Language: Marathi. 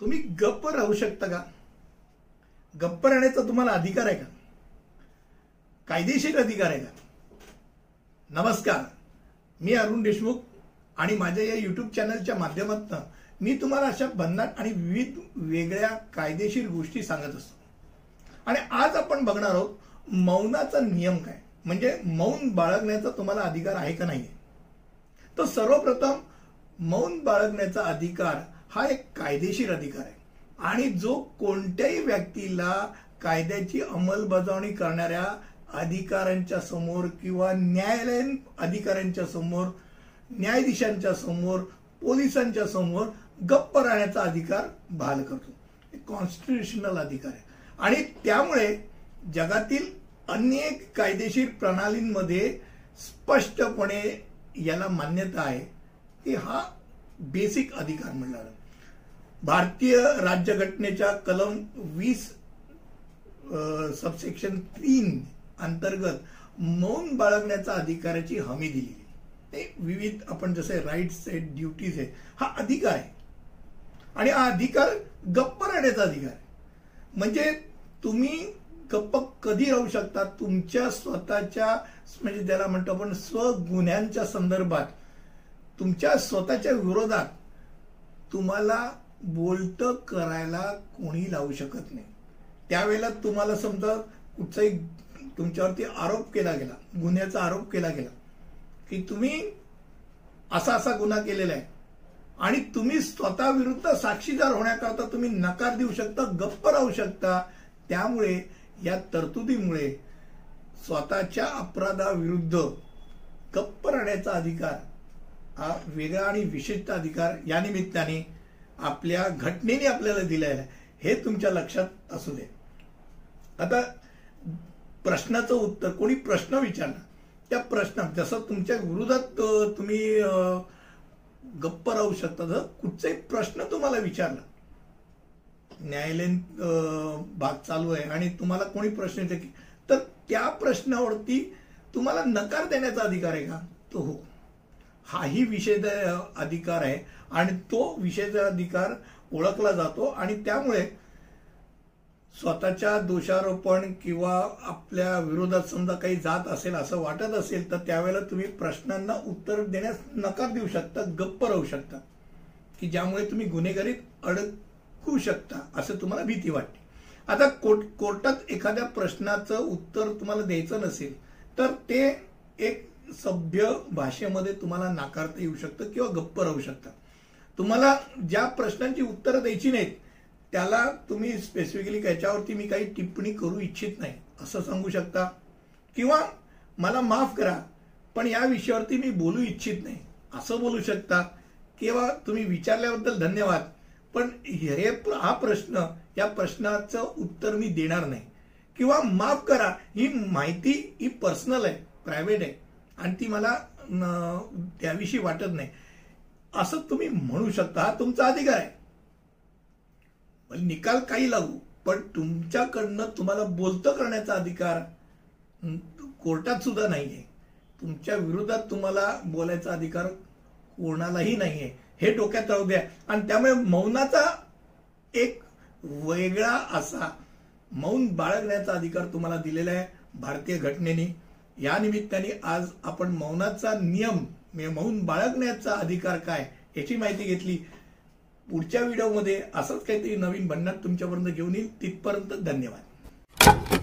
तुम्ही गप्प राहू शकता का? गप्प राहण्याचा तुम्हाला अधिकार आहे का? कायदेशीर अधिकार आहे का? नमस्कार. मी अरुण देशमुख आणि माझ्या या युट्यूब चॅनलच्या माध्यमातून मी तुम्हाला अशा भन्नाट आणि विविध वेगळ्या कायदेशीर गोष्टी सांगत असतो. आणि आज आपण बघणार आहोत मौनाचा नियम काय? म्हणजे मौन बाळगण्याचा तुम्हाला अधिकार आहे का नाही तर सर्वप्रथम मौन बाळगण्याचा अधिकार हा एक कायदेशीर अधिकार आहे. आणि जो कोणत्याही व्यक्तीला कायद्याची अंमलबजावणी करणाऱ्या अधिकाऱ्यांच्या समोर किंवा न्यायालयीन अधिकाऱ्यांच्या समोर न्यायाधीशांच्या समोर पोलिसांच्या समोर गप्प राहण्याचा अधिकार बहाल करतो. कॉन्स्टिट्युशनल अधिकार आहे. आणि त्यामुळे जगातील अनेक कायदेशीर प्रणालींमध्ये स्पष्टपणे याला मान्यता आहे की हा बेसिक अधिकार म्हणणार भारतीय राज्यघटनेच्या कलम वीस सबसेक्शन तीन अंतर्गत मौन बाळगण्याचा अधिकाराची हमी दिली ते विविध आपण जसे राईट्स आहेत ड्युटीज आहे हा अधिकार आहे. आणि हा अधिकार गप्प राहण्याचा अधिकार आहे. म्हणजे तुम्ही गप्प कधी राहू शकता? तुमच्या स्वतःच्या म्हणजे त्याला म्हणतो आपण स्वगुन्ह्यांच्या संदर्भात तुमच्या स्वतःच्या विरोधात तुम्हाला बोलत करायला कोणी लावू शकत नाही. त्यावेळेला तुम्हाला समजा कुठचाही तुमच्यावरती आरोप केला गेला गुन्ह्याचा आरोप केला गेला की तुम्ही असा असा गुन्हा केलेला आहे आणि तुम्ही स्वतः विरुद्ध साक्षीदार होण्याकरता तुम्ही नकार देऊ शकता गप्प राहू शकता. त्यामुळे या तरतुदीमुळे स्वतःच्या अपराधाविरुद्ध गप्प राहण्याचा अधिकार वेगळा आणि विशिष्ट अधिकार या निमित्ताने आपल्या घटनेने आपल्याला दिलेला आहे. हे तुमच्या लक्षात असू दे. आता प्रश्नाचं उत्तर कोणी प्रश्न विचारणार त्या प्रश्न जसं तुमच्या विरोधात तुम्ही गप्प राहू शकता जर कुठचाही प्रश्न तुम्हाला विचारला. न्यायालयीन भाग चालू आहे आणि तुम्हाला कोणी प्रश्न विचार तर त्या प्रश्नावरती तुम्हाला नकार देण्याचा अधिकार आहे का? तो हो. हाही विषय अधिकार आहे आणि तो विषयाचा अधिकार ओळखला जातो आणि त्यामुळे स्वतःच्या दोषारोपण किंवा आपल्या विरोधात समजा काही जात असेल असं वाटत असेल तर त्यावेळेला तुम्ही प्रश्नांना उत्तर देण्यास नकार देऊ शकता गप्प राहू शकता. की ज्यामुळे तुम्ही गुन्हेगारीत अडकू शकता असं तुम्हाला भीती वाटते. आता कोर्ट कोर्टात एखाद्या प्रश्नाचं उत्तर तुम्हाला द्यायचं नसेल तर ते एक सभ्य भाषेमध्ये तुम्हाला नाकारता येऊ शकतं किंवा गप्प राहू शकता. तुम्हाला ज्या प्रश्नांची उत्तरं द्यायची नाहीत त्याला तुम्ही स्पेसिफिकली त्याच्यावरती मी काही टिप्पणी करू इच्छित नाही. असं सांगू शकता. किंवा मला माफ करा पण या विषयावरती मी बोलू इच्छित नाही. असं बोलू शकता. किंवा तुम्ही विचारल्याबद्दल धन्यवाद पण हे हा प्रश्न या प्रश्नाचं उत्तर मी देणार नाही. किंवा माफ करा ही माहिती ही पर्सनल आहे प्रायव्हेट आहे. आणि ती मला त्याविषयी वाटत नाही. असं तुम्ही म्हणू शकता हा तुमचा अधिकार आहे. निकाल काही लागू. पण तुमच्याकडनं तुम्हाला बोलतं करण्याचा अधिकार कोर्टात सुद्धा नाहीये. तुमच्या विरोधात तुम्हाला बोलायचा अधिकार कोणालाही नाहीये. हे डोक्यात राहू द्या. आणि त्यामुळे मौनाचा एक वेगळा असा मौन बाळगण्याचा अधिकार तुम्हाला दिलेला आहे भारतीय घटनेने. या निमित्ताने आज आपण मौनाचा नियम म्हणजे मौन बाळगण्याचा अधिकार काय याची माहिती घेतली. पुढच्या व्हिडिओमध्ये असंच काहीतरी नवीन भन्नाट तुमच्यापर्यंत घेऊन येईल. तिथपर्यंत धन्यवाद.